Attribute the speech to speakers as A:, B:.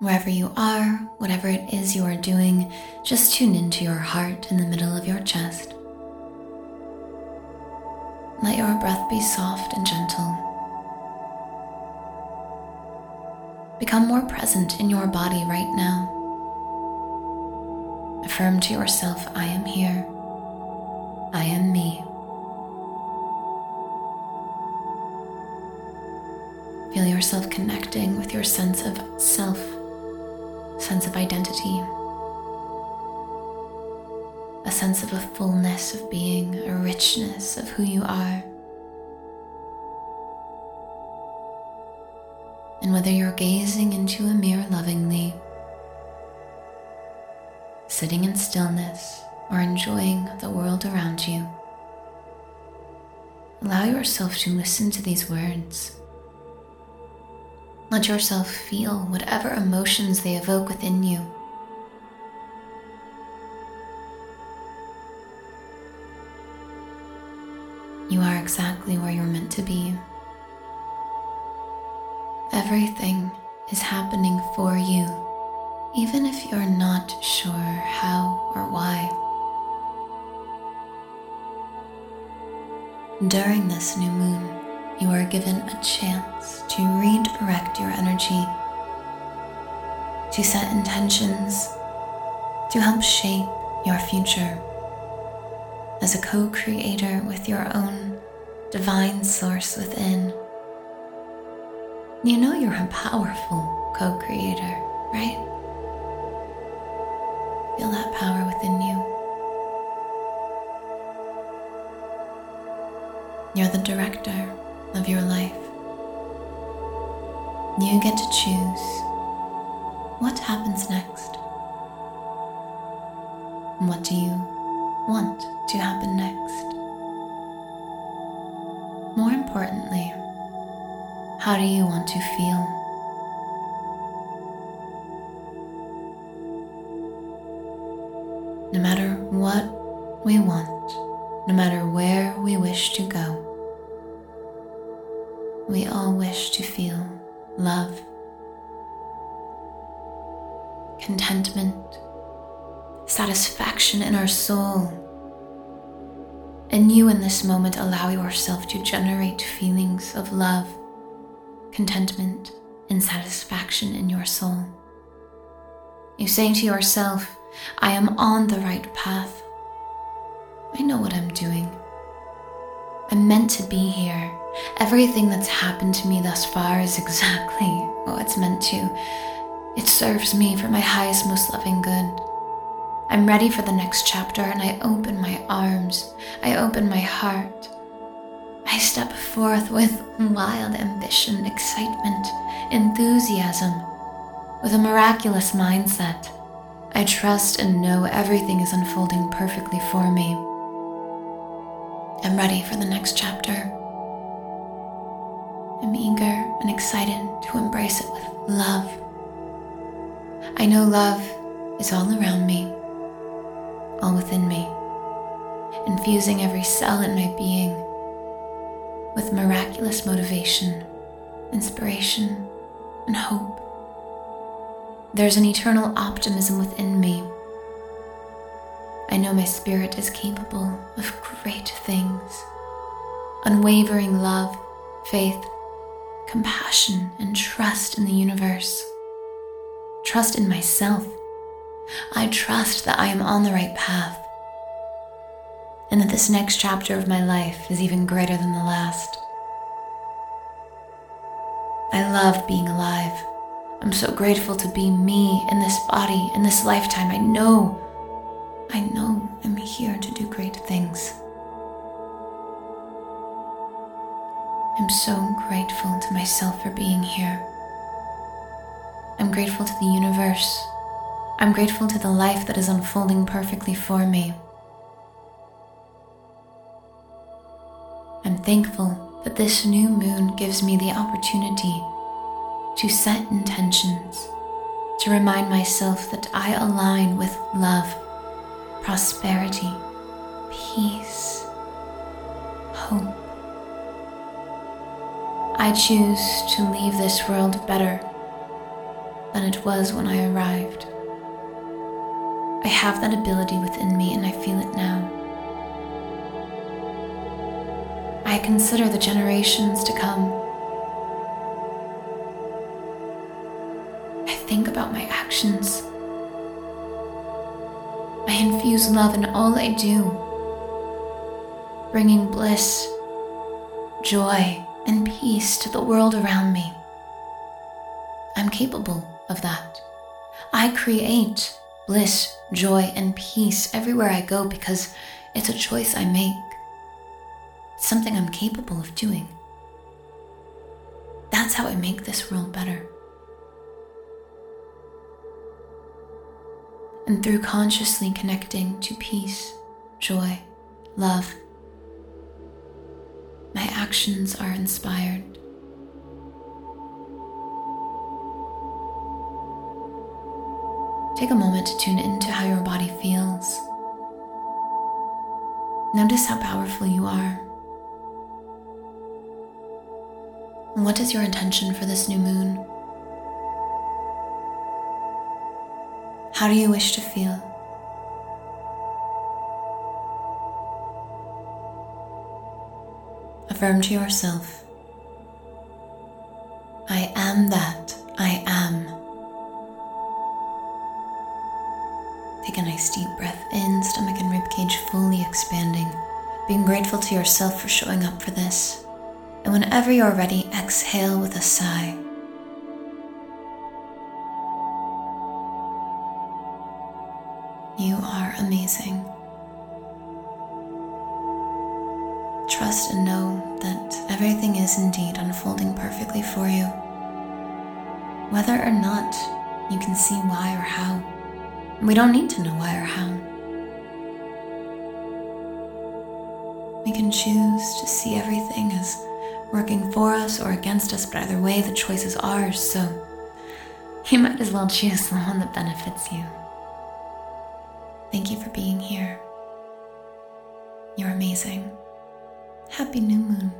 A: Wherever you are, whatever it is you are doing, just tune into your heart in the middle of your chest. Let your breath be soft and gentle. Become more present in your body right now. Affirm to yourself, I am here. I am me. Feel yourself connecting with your sense of self sense of identity, a sense of a fullness of being, a richness of who you are. And whether you're gazing into a mirror lovingly, sitting in stillness, or enjoying the world around you, allow yourself to listen to these words let yourself feel whatever emotions they evoke within you. You are exactly where you're meant to be. Everything is happening for you, even if you're not sure how or why. During this new moon, you are given a chance to redirect your energy, to set intentions, to help shape your future. As a co creator with your own divine source within, you know you're a powerful co creator, right? Feel that power within you. You're the director of your life. You get to choose what happens next. What do you want to happen next? More importantly, how do you want to feel? No matter what we want, no matter where we wish to go, we all wish to feel love, contentment, satisfaction in our soul. And you, in this moment, allow yourself to generate feelings of love, contentment, and satisfaction in your soul. You say to yourself, I am on the right path. I know what I'm doing. I'm meant to be here. Everything that's happened to me thus far is exactly what it's meant to. It serves me for my highest, most loving good. I'm ready for the next chapter and I open my arms. I open my heart. I step forth with wild ambition, excitement, enthusiasm, with a miraculous mindset. I trust and know everything is unfolding perfectly for me. I'm ready for the next chapter. I'm eager and excited to embrace it with love. I know love is all around me, all within me, infusing every cell in my being with miraculous motivation, inspiration, and hope. There's an eternal optimism within me I know my spirit is capable of great things. Unwavering love, faith, compassion, and trust in the universe. Trust in myself. I trust that I am on the right path. And that this next chapter of my life is even greater than the last. I love being alive. I'm so grateful to be me in this body, in this lifetime. I know I know I'm here to do great things. I'm so grateful to myself for being here. I'm grateful to the universe. I'm grateful to the life that is unfolding perfectly for me. I'm thankful that this new moon gives me the opportunity to set intentions, to remind myself that I align with love prosperity, peace, hope. I choose to leave this world better, than it was when I arrived. I have that ability within me and I feel it now. I consider the generations to come. I think about my actions. I infuse love in all I do, bringing bliss, joy, and peace to the world around me. I'm capable of that. I create bliss, joy, and peace everywhere I go because it's a choice I make. It's something I'm capable of doing. That's how I make this world better. And through consciously connecting to peace, joy, love, my actions are inspired Take a moment to tune into how your body feels. Notice how powerful you are. What is your intention for this new moon? How do you wish to feel? Affirm to yourself I am that I am. Take a nice deep breath in, stomach and ribcage fully expanding, being grateful to yourself for showing up for this. And whenever you're ready, exhale with a sigh. You are amazing. Trust and know that everything is indeed unfolding perfectly for you. Whether or not you can see why or how. We don't need to know why or how. We can choose to see everything as working for us or against us, but either way, the choice is ours, so you might as well choose the one that benefits you. Thank you for being here. You're amazing. Happy new moon.